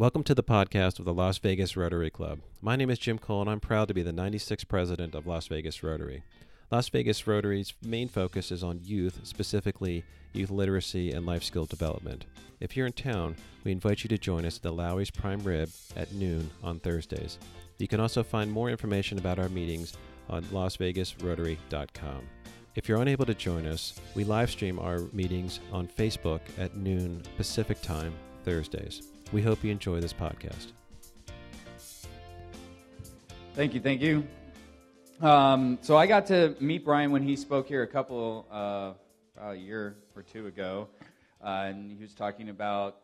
Welcome to the podcast of the Las Vegas Rotary Club. My name is Jim Cole, and I'm proud to be the 96th president of Las Vegas Rotary. Las Vegas Rotary's main focus is on youth, specifically youth literacy and life skill development. If you're in town, we invite you to join us at the Lawry's Prime Rib at noon on Thursdays. You can also find more information about our meetings on lasvegasrotary.com. If you're unable to join us, we live stream our meetings on Facebook at noon Pacific Time, Thursdays. We hope you enjoy this podcast. Thank you, thank you. Um, so I got to meet Brian when he spoke here a couple, uh, a year or two ago, uh, and he was talking about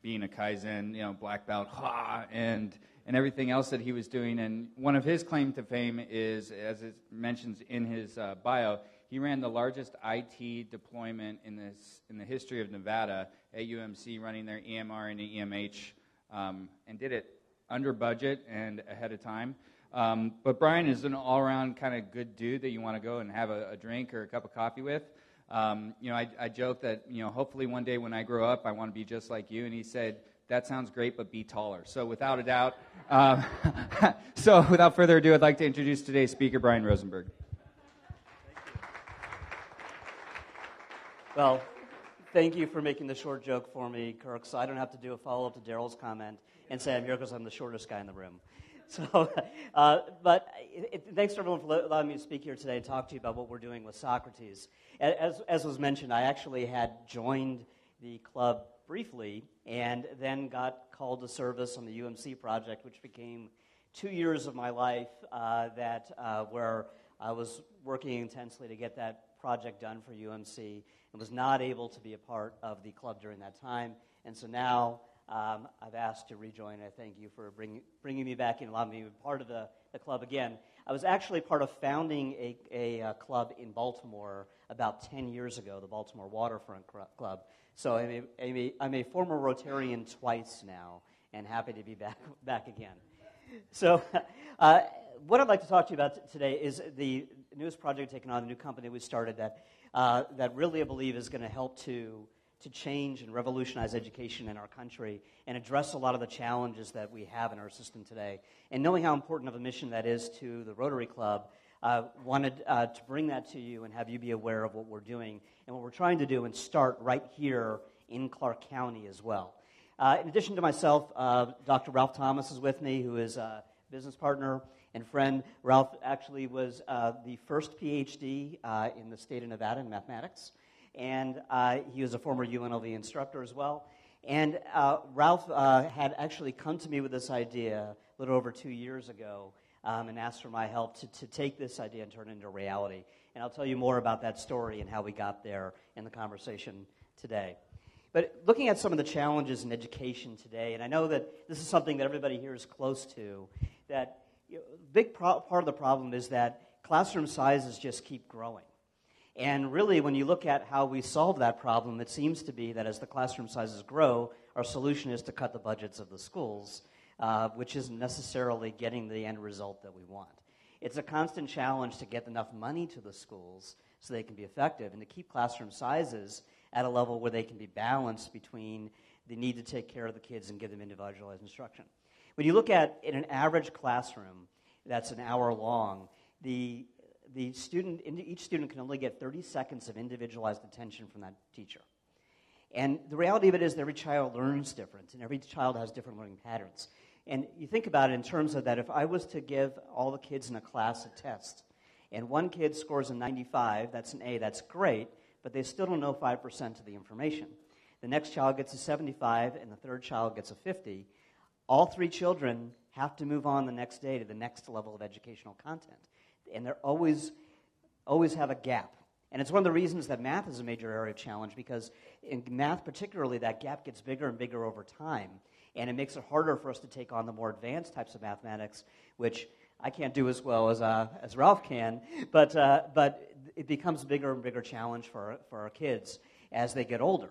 being a kaizen, you know, black belt, ha, and and everything else that he was doing. And one of his claim to fame is, as it mentions in his uh, bio, he ran the largest IT deployment in this in the history of Nevada at UMC, running their EMR and EMH, um, and did it under budget and ahead of time. Um, but Brian is an all-around kind of good dude that you want to go and have a, a drink or a cup of coffee with. Um, you know, I, I joke that you know, hopefully one day when I grow up, I want to be just like you. And he said, "That sounds great, but be taller." So without a doubt, uh, so without further ado, I'd like to introduce today's speaker, Brian Rosenberg. Well, thank you for making the short joke for me, Kirk, so I don't have to do a follow up to Daryl's comment and say I'm here because I'm the shortest guy in the room. So, uh, but it, it, thanks to everyone for allowing me to speak here today and talk to you about what we're doing with Socrates. As, as was mentioned, I actually had joined the club briefly and then got called to service on the UMC project, which became two years of my life uh, that uh, where I was working intensely to get that project done for UMC and was not able to be a part of the club during that time. And so now um, I've asked to rejoin. I thank you for bring, bringing me back and allowing me to be part of the, the club again. I was actually part of founding a, a, a, club in Baltimore about 10 years ago, the Baltimore Waterfront Club. So I'm a, I'm a, I'm a former Rotarian twice now and happy to be back, back again. So, uh, what I'd like to talk to you about t- today is the newest project taken on, the new company we started that, uh, that really I believe is going to help to to change and revolutionize education in our country and address a lot of the challenges that we have in our system today. And knowing how important of a mission that is to the Rotary Club, uh, wanted uh, to bring that to you and have you be aware of what we're doing and what we're trying to do and start right here in Clark County as well. Uh, in addition to myself, uh, Dr. Ralph Thomas is with me, who is a business partner and friend. Ralph actually was uh, the first PhD uh, in the state of Nevada in mathematics and uh, he was a former UNLV instructor as well. And uh, Ralph uh, had actually come to me with this idea a little over two years ago um, and asked for my help to, to take this idea and turn it into reality. And I'll tell you more about that story and how we got there in the conversation today. But looking at some of the challenges in education today, and I know that this is something that everybody here is close to, that you know, big pro- part of the problem is that classroom sizes just keep growing. And really, when you look at how we solve that problem, it seems to be that as the classroom sizes grow, our solution is to cut the budgets of the schools, uh, which isn't necessarily getting the end result that we want. It's a constant challenge to get enough money to the schools so they can be effective and to keep classroom sizes at a level where they can be balanced between the need to take care of the kids and give them individualized instruction. When you look at in an average classroom that's an hour long, the the student, each student can only get 30 seconds of individualized attention from that teacher. And the reality of it is that every child learns different, and every child has different learning patterns. And you think about it in terms of that if I was to give all the kids in a class a test, and one kid scores a 95, that's an A, that's great, but they still don't know 5% of the information. The next child gets a 75, and the third child gets a 50. All three children have to move on the next day to the next level of educational content and they're always, always have a gap. And it's one of the reasons that math is a major area of challenge because in math, particularly, that gap gets bigger and bigger over time. And it makes it harder for us to take on the more advanced types of mathematics, which I can't do as well as, uh, as Ralph can, but, uh, but it becomes a bigger and bigger challenge for, for our kids as they get older.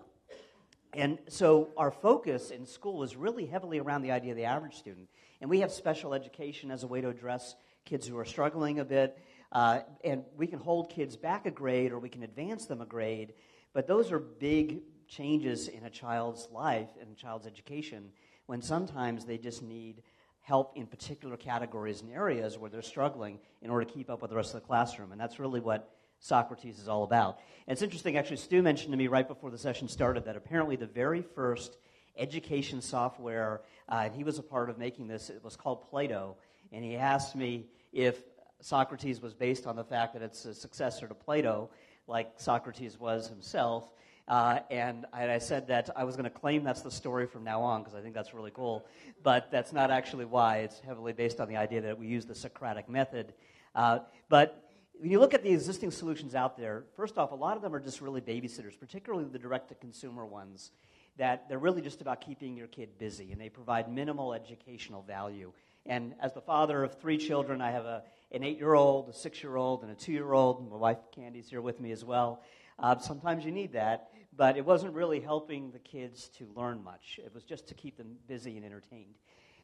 And so our focus in school is really heavily around the idea of the average student. And we have special education as a way to address kids who are struggling a bit. Uh, and we can hold kids back a grade or we can advance them a grade, but those are big changes in a child's life and a child's education when sometimes they just need help in particular categories and areas where they're struggling in order to keep up with the rest of the classroom. And that's really what Socrates is all about. And it's interesting, actually, Stu mentioned to me right before the session started that apparently the very first education software, uh, and he was a part of making this, it was called Plato. And he asked me if Socrates was based on the fact that it's a successor to Plato, like Socrates was himself. Uh, and I, said that I was going to claim that's the story from now on because I think that's really cool. But that's not actually why. It's heavily based on the idea that we use the Socratic method. Uh, but when you look at the existing solutions out there, first off, a lot of them are just really babysitters, particularly the direct to consumer ones, that they're really just about keeping your kid busy and they provide minimal educational value. And as the father of three children, I have a, an eight year old, a six year old, and a two year old. My wife Candy's here with me as well. Uh, sometimes you need that, but it wasn't really helping the kids to learn much. It was just to keep them busy and entertained.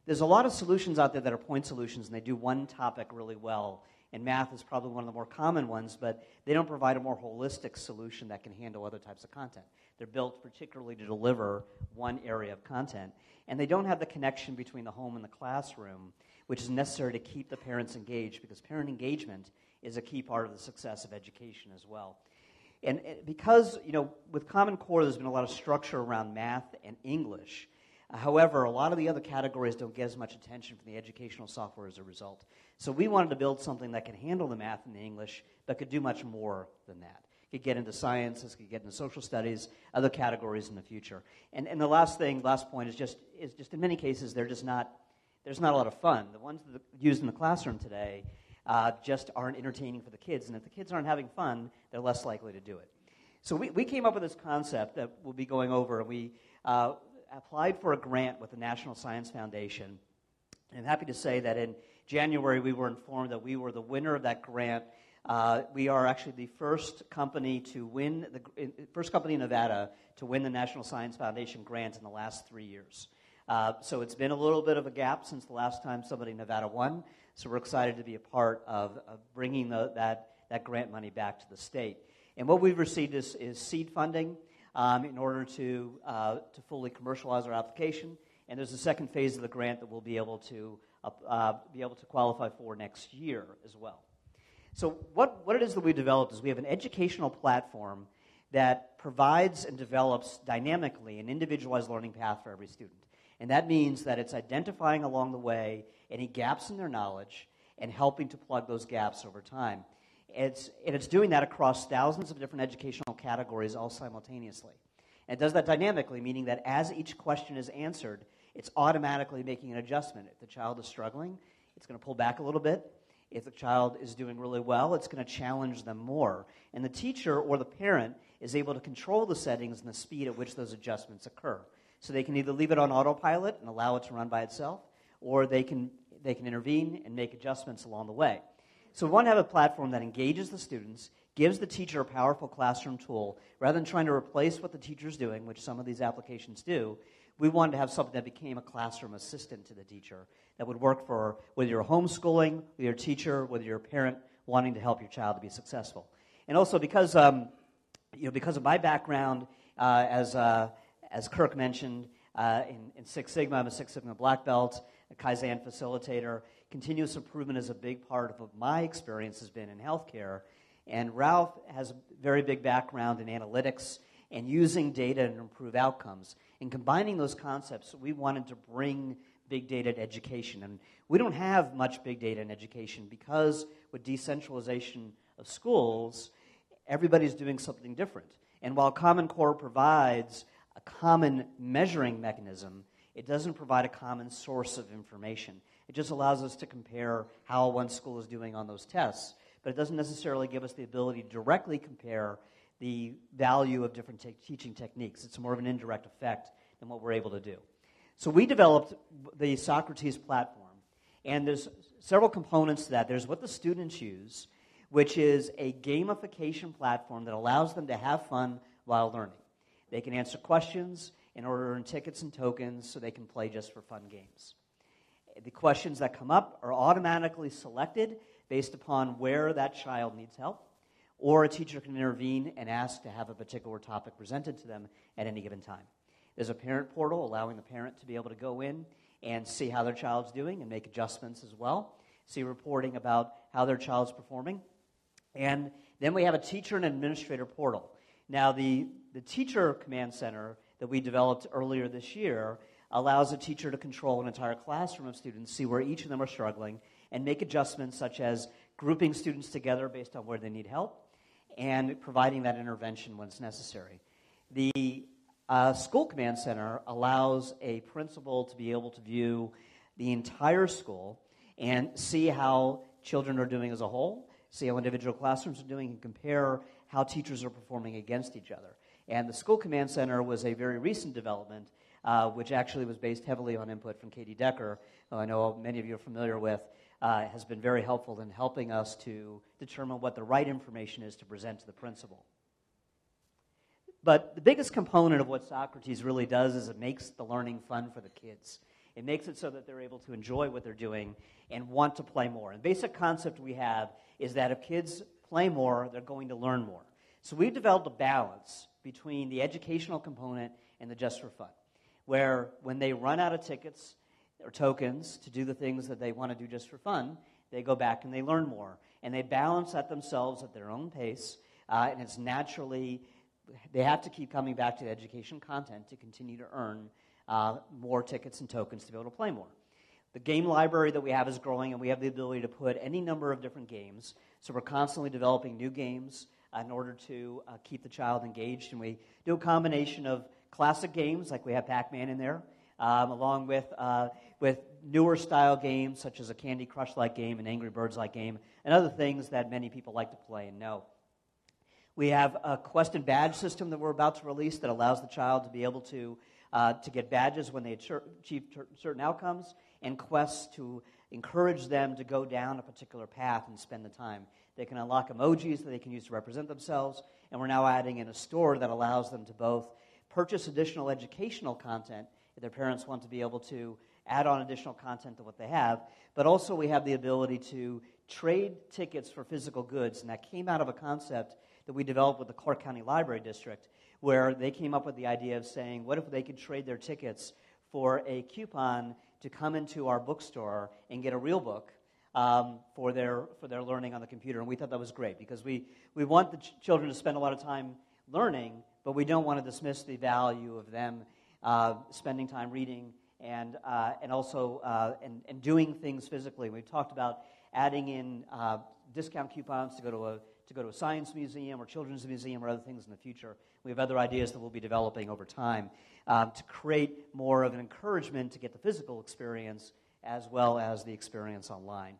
There's a lot of solutions out there that are point solutions, and they do one topic really well. And math is probably one of the more common ones, but they don't provide a more holistic solution that can handle other types of content. They're built particularly to deliver one area of content. And they don't have the connection between the home and the classroom, which is necessary to keep the parents engaged, because parent engagement is a key part of the success of education as well. And because, you know, with Common Core, there's been a lot of structure around math and English. However, a lot of the other categories don't get as much attention from the educational software as a result. So we wanted to build something that can handle the math and the English, but could do much more than that. Could get into sciences, could get into social studies, other categories in the future. And, and the last thing, last point is just, is just in many cases, they're just not, there's not a lot of fun. The ones that are used in the classroom today uh, just aren't entertaining for the kids. And if the kids aren't having fun, they're less likely to do it. So we, we came up with this concept that we'll be going over. And we uh, applied for a grant with the National Science Foundation. And I'm happy to say that in January we were informed that we were the winner of that grant. Uh, we are actually the first company to win the first company in Nevada to win the National Science Foundation grant in the last three years. Uh, so it's been a little bit of a gap since the last time somebody in Nevada won. So we're excited to be a part of, of bringing the, that, that grant money back to the state. And what we've received is, is seed funding um, in order to, uh, to fully commercialize our application. And there's a second phase of the grant that we'll be able to, uh, uh, be able to qualify for next year as well. So, what, what it is that we developed is we have an educational platform that provides and develops dynamically an individualized learning path for every student. And that means that it's identifying along the way any gaps in their knowledge and helping to plug those gaps over time. It's, and it's doing that across thousands of different educational categories all simultaneously. And it does that dynamically, meaning that as each question is answered, it's automatically making an adjustment. If the child is struggling, it's going to pull back a little bit. If the child is doing really well, it's going to challenge them more. And the teacher or the parent is able to control the settings and the speed at which those adjustments occur. So they can either leave it on autopilot and allow it to run by itself, or they can, they can intervene and make adjustments along the way. So we want to have a platform that engages the students, gives the teacher a powerful classroom tool, rather than trying to replace what the teacher's doing, which some of these applications do. We wanted to have something that became a classroom assistant to the teacher that would work for whether you're homeschooling, whether you're a teacher, whether you're a parent wanting to help your child to be successful. And also because, um, you know, because of my background uh, as, uh, as Kirk mentioned, uh, in, in, Six Sigma, I'm a Six Sigma black belt, a Kaizen facilitator. Continuous improvement is a big part of my experience has been in healthcare. And Ralph has a very big background in analytics and using data to improve outcomes. And combining those concepts, we wanted to bring big data to education. And we don't have much big data in education because with decentralization of schools, everybody's doing something different. And while Common Core provides a common measuring mechanism, it doesn't provide a common source of information. It just allows us to compare how one school is doing on those tests, but it doesn't necessarily give us the ability to directly compare the value of different te- teaching techniques. It's more of an indirect effect than what we're able to do. So we developed the Socrates platform, and there's several components to that. There's what the students use, which is a gamification platform that allows them to have fun while learning. They can answer questions in order to earn tickets and tokens so they can play just for fun games. The questions that come up are automatically selected based upon where that child needs help, or a teacher can intervene and ask to have a particular topic presented to them at any given time. There's a parent portal allowing the parent to be able to go in and see how their child's doing and make adjustments as well. See reporting about how their child's performing. And then we have a teacher and administrator portal. Now, the, the teacher command center that we developed earlier this year allows a teacher to control an entire classroom of students, see where each of them are struggling, and make adjustments such as grouping students together based on where they need help and providing that intervention when it's necessary. The uh, school command center allows a principal to be able to view the entire school and see how children are doing as a whole, see how individual classrooms are doing, and compare how teachers are performing against each other. And the School Command Center was a very recent development, uh, which actually was based heavily on input from Katie Decker, who I know many of you are familiar with, uh, has been very helpful in helping us to determine what the right information is to present to the principal. But the biggest component of what Socrates really does is it makes the learning fun for the kids. It makes it so that they're able to enjoy what they're doing and want to play more. And the basic concept we have is that if kids play more, they're going to learn more. So we've developed a balance between the educational component and the just for fun, where when they run out of tickets or tokens to do the things that they want to do just for fun, they go back and they learn more. And they balance that themselves at their own pace, uh, and it's naturally, they have to keep coming back to the education content to continue to earn uh, more tickets and tokens to be able to play more. The game library that we have is growing, and we have the ability to put any number of different games. So we're constantly developing new games in order to uh, keep the child engaged. And we do a combination of classic games, like we have Pac Man in there, um, along with, uh, with newer style games, such as a Candy Crush like game, an Angry Birds like game, and other things that many people like to play and know. We have a quest and badge system that we're about to release that allows the child to be able to, uh, to get badges when they achieve certain outcomes and quests to encourage them to go down a particular path and spend the time. They can unlock emojis that they can use to represent themselves, and we're now adding in a store that allows them to both purchase additional educational content if their parents want to be able to add on additional content to what they have, but also we have the ability to trade tickets for physical goods, and that came out of a concept that we developed with the Clark County Library District, where they came up with the idea of saying, what if they could trade their tickets for a coupon to come into our bookstore and get a real book um, for, their, for their learning on the computer. And we thought that was great because we, we want the ch- children to spend a lot of time learning, but we don't want to dismiss the value of them uh, spending time reading and, uh, and also uh, and, and doing things physically. We've talked about adding in uh, discount coupons to go to a to go to a science museum or children's museum or other things in the future. We have other ideas that we'll be developing over time um, to create more of an encouragement to get the physical experience as well as the experience online.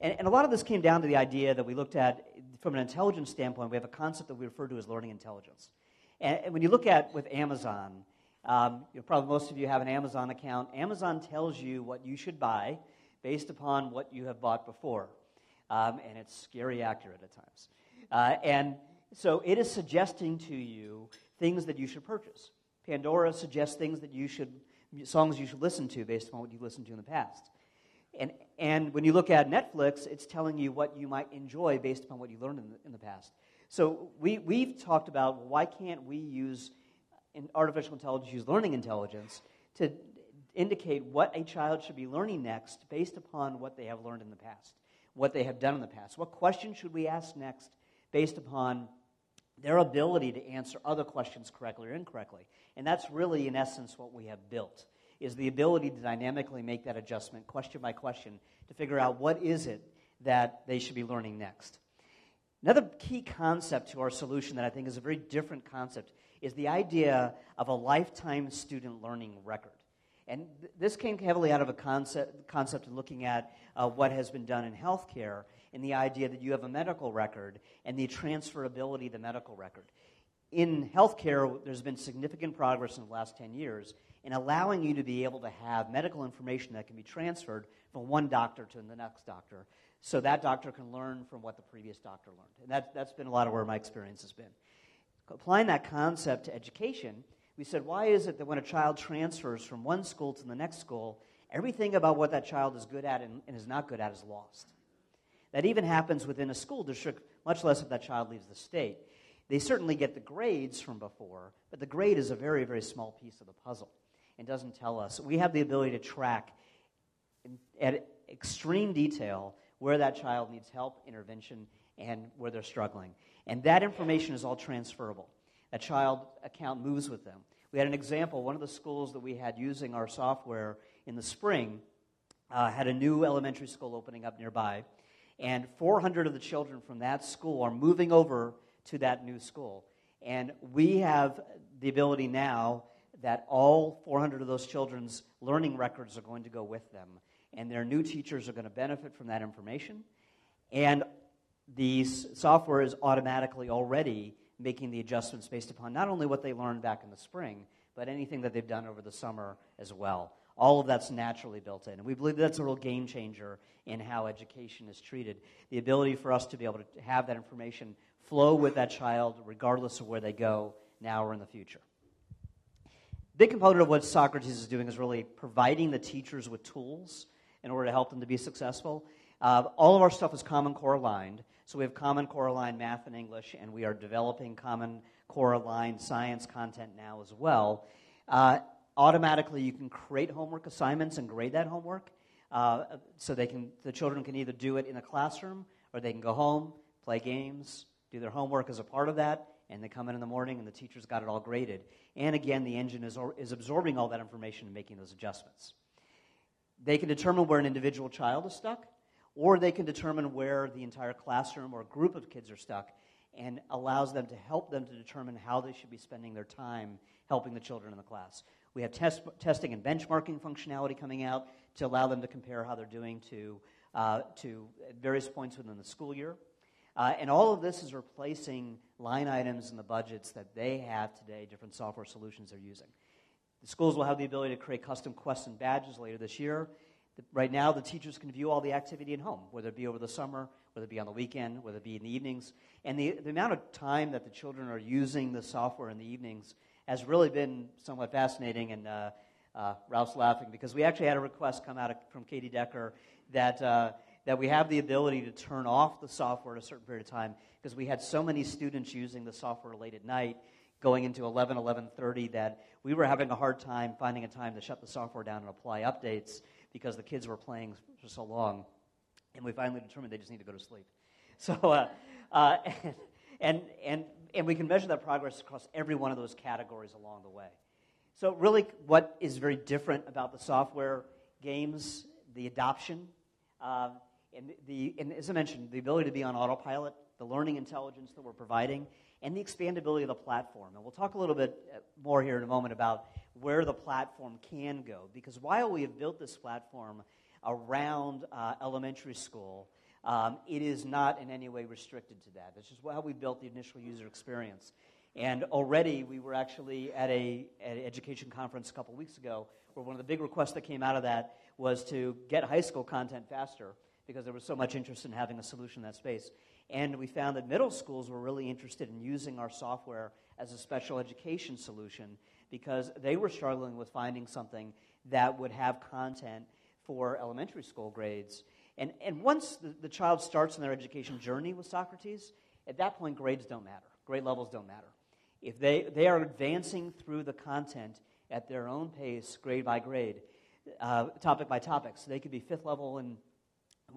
And, and, a lot of this came down to the idea that we looked at from an intelligence standpoint. We have a concept that we refer to as learning intelligence. And, when you look at with Amazon, um, you know, probably most of you have an Amazon account. Amazon tells you what you should buy based upon what you have bought before. Um, and it's scary accurate at times. Uh, and so it is suggesting to you things that you should purchase. Pandora suggests things that you should, songs you should listen to based upon what you listened to in the past. And, and when you look at Netflix, it's telling you what you might enjoy based upon what you learned in the, in the past. So we, we've talked about why can't we use artificial intelligence, use learning intelligence to indicate what a child should be learning next based upon what they have learned in the past, what they have done in the past. What questions should we ask next based upon their ability to answer other questions correctly or incorrectly. And that's really, in essence, what we have built, is the ability to dynamically make that adjustment question by question to figure out what is it that they should be learning next. Another key concept to our solution that I think is a very different concept is the idea of a lifetime student learning record. And th- this came heavily out of a concept, concept of looking at uh, what has been done in healthcare and the idea that you have a medical record and the transferability of the medical record. In healthcare, there's been significant progress in the last 10 years in allowing you to be able to have medical information that can be transferred from one doctor to the next doctor so that doctor can learn from what the previous doctor learned. And that, that's been a lot of where my experience has been. Applying that concept to education, we said, why is it that when a child transfers from one school to the next school, everything about what that child is good at and, and is not good at is lost? That even happens within a school district, much less if that child leaves the state. They certainly get the grades from before, but the grade is a very, very small piece of the puzzle and doesn't tell us. We have the ability to track at extreme detail where that child needs help, intervention, and where they're struggling. And that information is all transferable. A child account moves with them. We had an example. One of the schools that we had using our software in the spring uh, had a new elementary school opening up nearby. And 400 of the children from that school are moving over to that new school. And we have the ability now that all 400 of those children's learning records are going to go with them. And their new teachers are going to benefit from that information. And the software is automatically already making the adjustments based upon not only what they learned back in the spring, but anything that they've done over the summer as well. All of that's naturally built in. And we believe that's a real game changer in how education is treated. The ability for us to be able to have that information flow with that child, regardless of where they go now or in the future. Big component of what Socrates is doing is really providing the teachers with tools in order to help them to be successful. Uh, all of our stuff is Common Core aligned. So we have Common Core aligned math and English, and we are developing Common Core aligned science content now as well. Uh, automatically, you can create homework assignments and grade that homework. Uh, so they can, the children can either do it in the classroom or they can go home, play games, do their homework as a part of that, and they come in in the morning and the teacher's got it all graded. And again, the engine is, is absorbing all that information and making those adjustments. They can determine where an individual child is stuck or they can determine where the entire classroom or group of kids are stuck and allows them to help them to determine how they should be spending their time helping the children in the class. We have test, testing and benchmarking functionality coming out to allow them to compare how they're doing to, uh, to various points within the school year. Uh, and all of this is replacing line items in the budgets that they have today, different software solutions they're using. The schools will have the ability to create custom quests and badges later this year Right now, the teachers can view all the activity at home, whether it be over the summer, whether it be on the weekend, whether it be in the evenings. And the, the amount of time that the children are using the software in the evenings has really been somewhat fascinating. And uh, uh, Ralph's laughing because we actually had a request come out of, from Katie Decker that, uh, that we have the ability to turn off the software at a certain period of time because we had so many students using the software late at night going into 11 11.30 that we were having a hard time finding a time to shut the software down and apply updates because the kids were playing for so long. And we finally determined they just need to go to sleep. So, uh, uh, and, and, and we can measure that progress across every one of those categories along the way. So, really, what is very different about the software games, the adoption, uh, and, the, and as I mentioned, the ability to be on autopilot, the learning intelligence that we're providing, and the expandability of the platform. And we'll talk a little bit uh, more here in a moment about where the platform can go. Because while we have built this platform around uh, elementary school, um, it is not in any way restricted to that. That's just how we built the initial user experience. And already we were actually at, a, at an education conference a couple weeks ago where one of the big requests that came out of that was to get high school content faster because there was so much interest in having a solution in that space. And we found that middle schools were really interested in using our software as a special education solution because they were struggling with finding something that would have content for elementary school grades. And, and once the, the child starts in their education journey with Socrates, at that point, grades don't matter. Grade levels don't matter. If they, they are advancing through the content at their own pace, grade by grade, uh, topic by topic, so they could be fifth level in,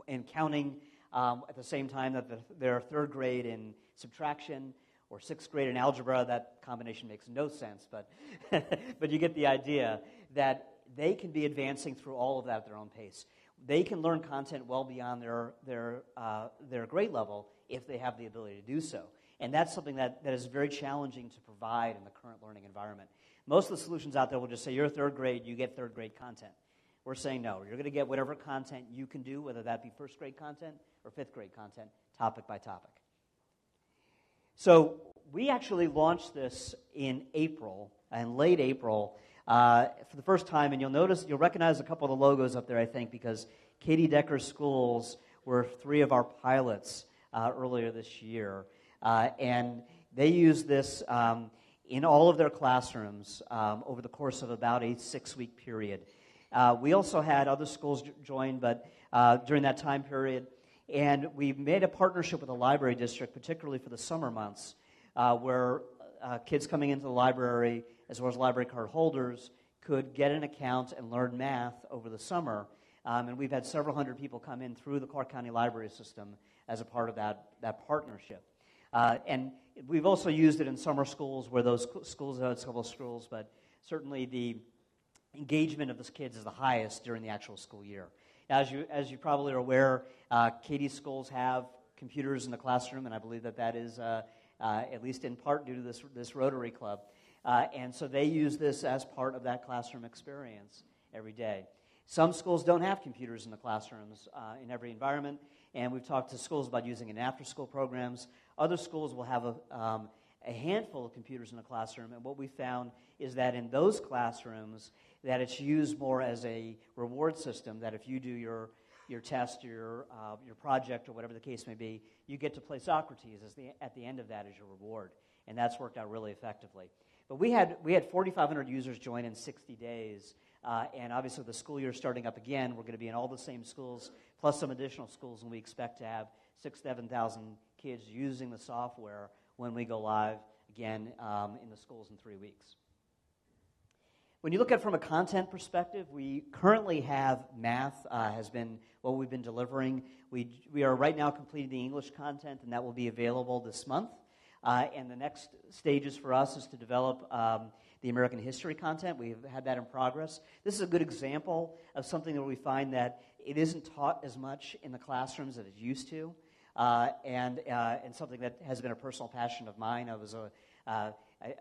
in counting um, at the same time that the, they're third grade in subtraction, or sixth grade in algebra, that combination makes no sense, but, but you get the idea that they can be advancing through all of that at their own pace. They can learn content well beyond their, their, uh, their grade level if they have the ability to do so. And that's something that, that is very challenging to provide in the current learning environment. Most of the solutions out there will just say, you're third grade, you get third grade content. We're saying no, you're going to get whatever content you can do, whether that be first grade content or fifth grade content, topic by topic. So we actually launched this in April, in late April, uh, for the first time. And you'll notice, you'll recognize a couple of the logos up there, I think, because Katie Decker Schools were three of our pilots uh, earlier this year. Uh, and they used this um, in all of their classrooms um, over the course of about a six week period. Uh, we also had other schools join, but uh, during that time period, and we made a partnership with the library district, particularly for the summer months, uh, where uh, kids coming into the library, as well as library card holders, could get an account and learn math over the summer. Um, and we've had several hundred people come in through the Clark County Library System as a part of that, that partnership. Uh, and we've also used it in summer schools where those schools have a couple of schools, but certainly the engagement of the kids is the highest during the actual school year. As you, as you probably are aware, uh, Katie's schools have computers in the classroom, and I believe that that is uh, uh, at least in part due to this, this Rotary Club. Uh, and so they use this as part of that classroom experience every day. Some schools don't have computers in the classrooms uh, in every environment, and we've talked to schools about using in after school programs. Other schools will have a, um, a handful of computers in the classroom, and what we found is that in those classrooms, that it's used more as a reward system, that if you do your your test, your, uh, your project, or whatever the case may be, you get to play Socrates as the, at the end of that as your reward. And that's worked out really effectively. But we had, we had 4,500 users join in 60 days. Uh, and obviously, the school year starting up again, we're going to be in all the same schools, plus some additional schools, and we expect to have six, 7,000 kids using the software when we go live again um, in the schools in three weeks. When you look at it from a content perspective, we currently have math uh, has been what we've been delivering. We, we are right now completing the English content, and that will be available this month. Uh, and the next stages for us is to develop um, the American history content. We've had that in progress. This is a good example of something that we find that it isn't taught as much in the classrooms as it used to, and, uh, and something that has been a personal passion of mine. I was a uh,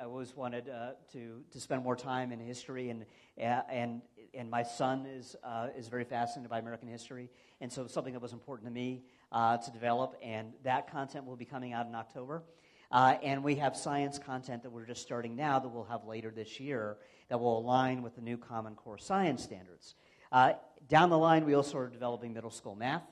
always wanted uh, to, to spend more time in history, and, and, and my son is, uh, is very fascinated by American history. And so, something that was important to me uh, to develop, and that content will be coming out in October. Uh, and we have science content that we're just starting now that we'll have later this year that will align with the new Common Core science standards. Uh, down the line, we also are developing middle school math.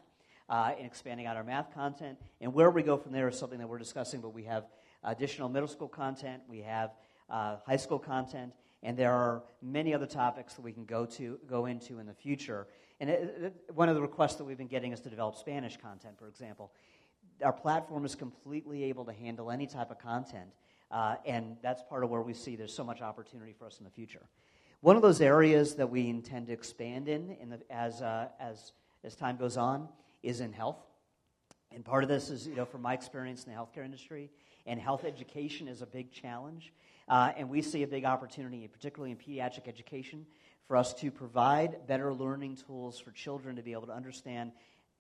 Uh, and expanding out our math content. And where we go from there is something that we're discussing, but we have additional middle school content, we have uh, high school content, and there are many other topics that we can go to go into in the future. And it, it, one of the requests that we've been getting is to develop Spanish content, for example. Our platform is completely able to handle any type of content, uh, and that's part of where we see there's so much opportunity for us in the future. One of those areas that we intend to expand in, in the, as, uh, as, as time goes on is in health. And part of this is, you know, from my experience in the healthcare industry, and health education is a big challenge. Uh, and we see a big opportunity, particularly in pediatric education, for us to provide better learning tools for children to be able to understand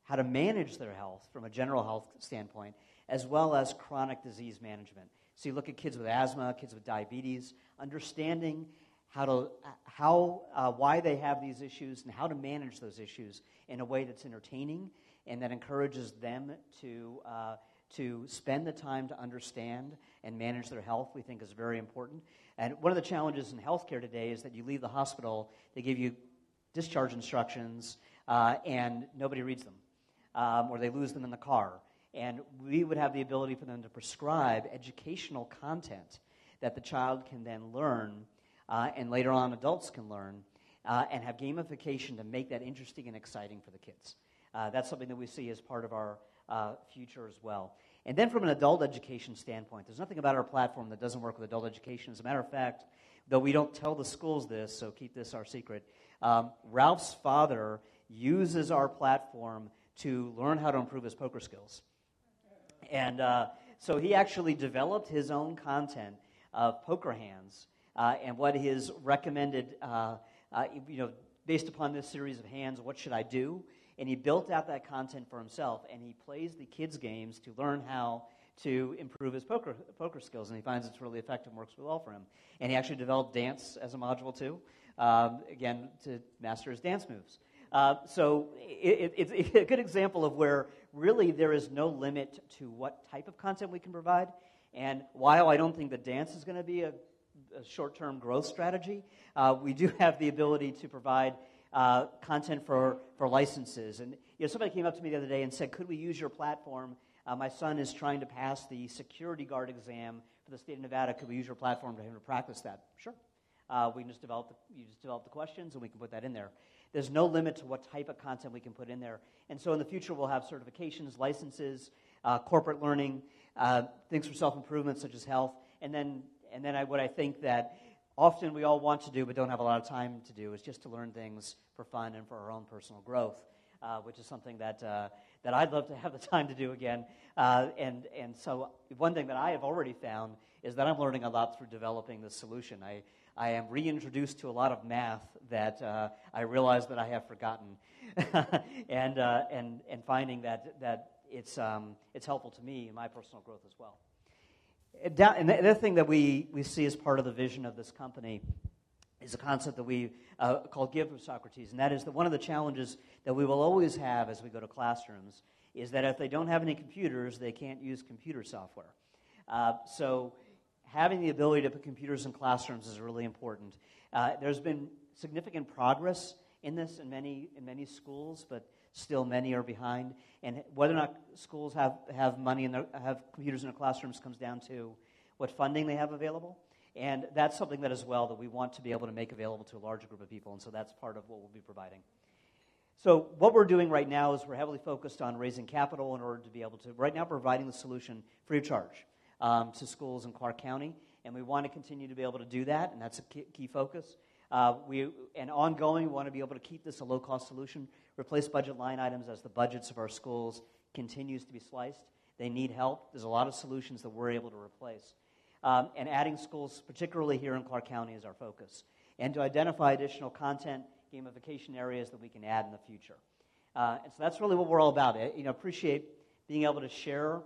how to manage their health from a general health standpoint, as well as chronic disease management. So you look at kids with asthma, kids with diabetes, understanding how to how uh, why they have these issues and how to manage those issues in a way that's entertaining and that encourages them to uh, to spend the time to understand and manage their health, we think is very important. And one of the challenges in healthcare today is that you leave the hospital, they give you discharge instructions, uh, and nobody reads them, um, or they lose them in the car. And we would have the ability for them to prescribe educational content that the child can then learn, uh, and later on adults can learn, uh, and have gamification to make that interesting and exciting for the kids. Uh, that's something that we see as part of our uh, future as well. And then from an adult education standpoint, there's nothing about our platform that doesn't work with adult education. As a matter of fact, though we don't tell the schools this, so keep this our secret, um, Ralph's father uses our platform to learn how to improve his poker skills. And uh, so he actually developed his own content of poker hands uh, and what his recommended, uh, uh you know, based upon this series of hands, what should I do? And he built out that content for himself, and he plays the kids' games to learn how to improve his poker, poker skills, and he finds it's really effective and works well for him. And he actually developed dance as a module too, um, again, to master his dance moves. Uh, so it, it, it's a good example of where really there is no limit to what type of content we can provide. And while I don't think the dance is going to be a, a short term growth strategy, uh, we do have the ability to provide uh, content for, for licenses. And you know, somebody came up to me the other day and said, Could we use your platform? Uh, my son is trying to pass the security guard exam for the state of Nevada. Could we use your platform to him to practice that? Sure. Uh, we can just develop the, you just develop the questions and we can put that in there. There's no limit to what type of content we can put in there. And so in the future, we'll have certifications, licenses, uh, corporate learning. uh, things for self improvement, such as health, and then, and then I, what I think that often we all want to do but don't have a lot of time to do is just to learn things for fun and for our own personal growth, uh, which is something that, uh, that I'd love to have the time to do again. Uh, and, and so, one thing that I have already found is that I'm learning a lot through developing this solution. I, I am reintroduced to a lot of math that uh, I realize that I have forgotten, and, uh, and, and finding that, that it's, um, it's helpful to me in my personal growth as well. And the other thing that we, we see as part of the vision of this company is a concept that we uh, call Give of Socrates, and that is that one of the challenges that we will always have as we go to classrooms is that if they don't have any computers, they can't use computer software. Uh, so having the ability to put computers in classrooms is really important. Uh, there's been significant progress in this in many, in many schools, but still many are behind. And whether or not schools have, have money and have computers in their classrooms comes down to what funding they have available. And that's something that as well that we want to be able to make available to a larger group of people. And so that's part of what we'll be providing. So what we're doing right now is we're heavily focused on raising capital in order to be able to, right now, providing the solution free of charge um, to schools in Clark County, and we want to continue to be able to do that, and that's a key, key focus. Uh, we, and ongoing, we want to be able to keep this a low cost solution, replace budget line items as the budgets of our schools continues to be sliced. They need help. There's a lot of solutions that we're able to replace. Um, and adding schools, particularly here in Clark County, is our focus. And to identify additional content, gamification areas that we can add in the future. Uh, and so that's really what we're all about. I, you know, appreciate being able to share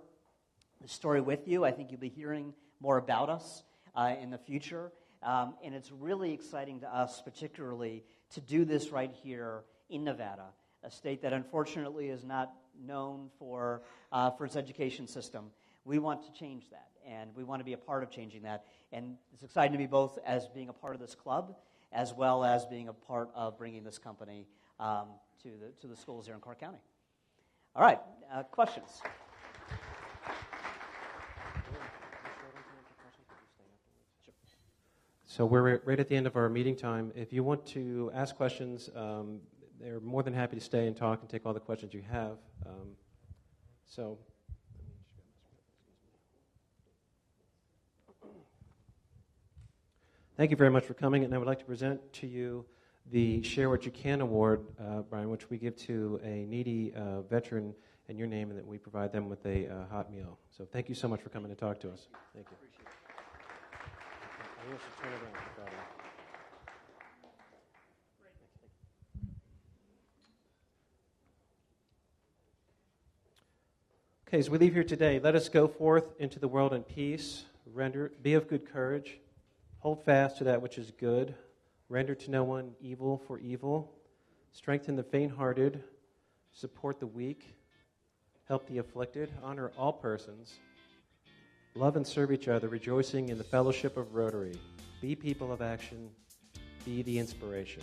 the story with you. I think you'll be hearing more about us uh, in the future. Um, and it's really exciting to us, particularly, to do this right here in Nevada, a state that unfortunately is not known for, uh, for its education system. We want to change that, and we want to be a part of changing that. And it's exciting to me both as being a part of this club, as well as being a part of bringing this company um, to, the, to the schools here in Clark County. All right, uh, questions? So we're right at the end of our meeting time. If you want to ask questions, um, they're more than happy to stay and talk and take all the questions you have. Um, so. Thank you very much for coming, and I would like to present to you the Share What You Can Award, uh, Brian, which we give to a needy uh, veteran in your name, and that we provide them with a uh, hot meal. So thank you so much for coming to talk to us. Thank you. Okay, as we leave here today, let us go forth into the world in peace, render, be of good courage, hold fast to that which is good, render to no one evil for evil, strengthen the faint hearted, support the weak, help the afflicted, honor all persons Love and serve each other, rejoicing in the fellowship of Rotary. Be people of action. Be the inspiration.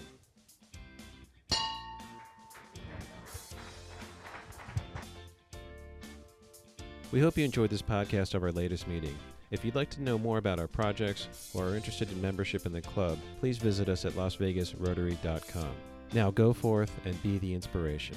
We hope you enjoyed this podcast of our latest meeting. If you'd like to know more about our projects or are interested in membership in the club, please visit us at lasvegasrotary.com. Now go forth and be the inspiration.